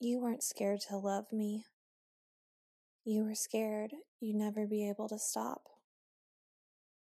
You weren't scared to love me. You were scared you'd never be able to stop.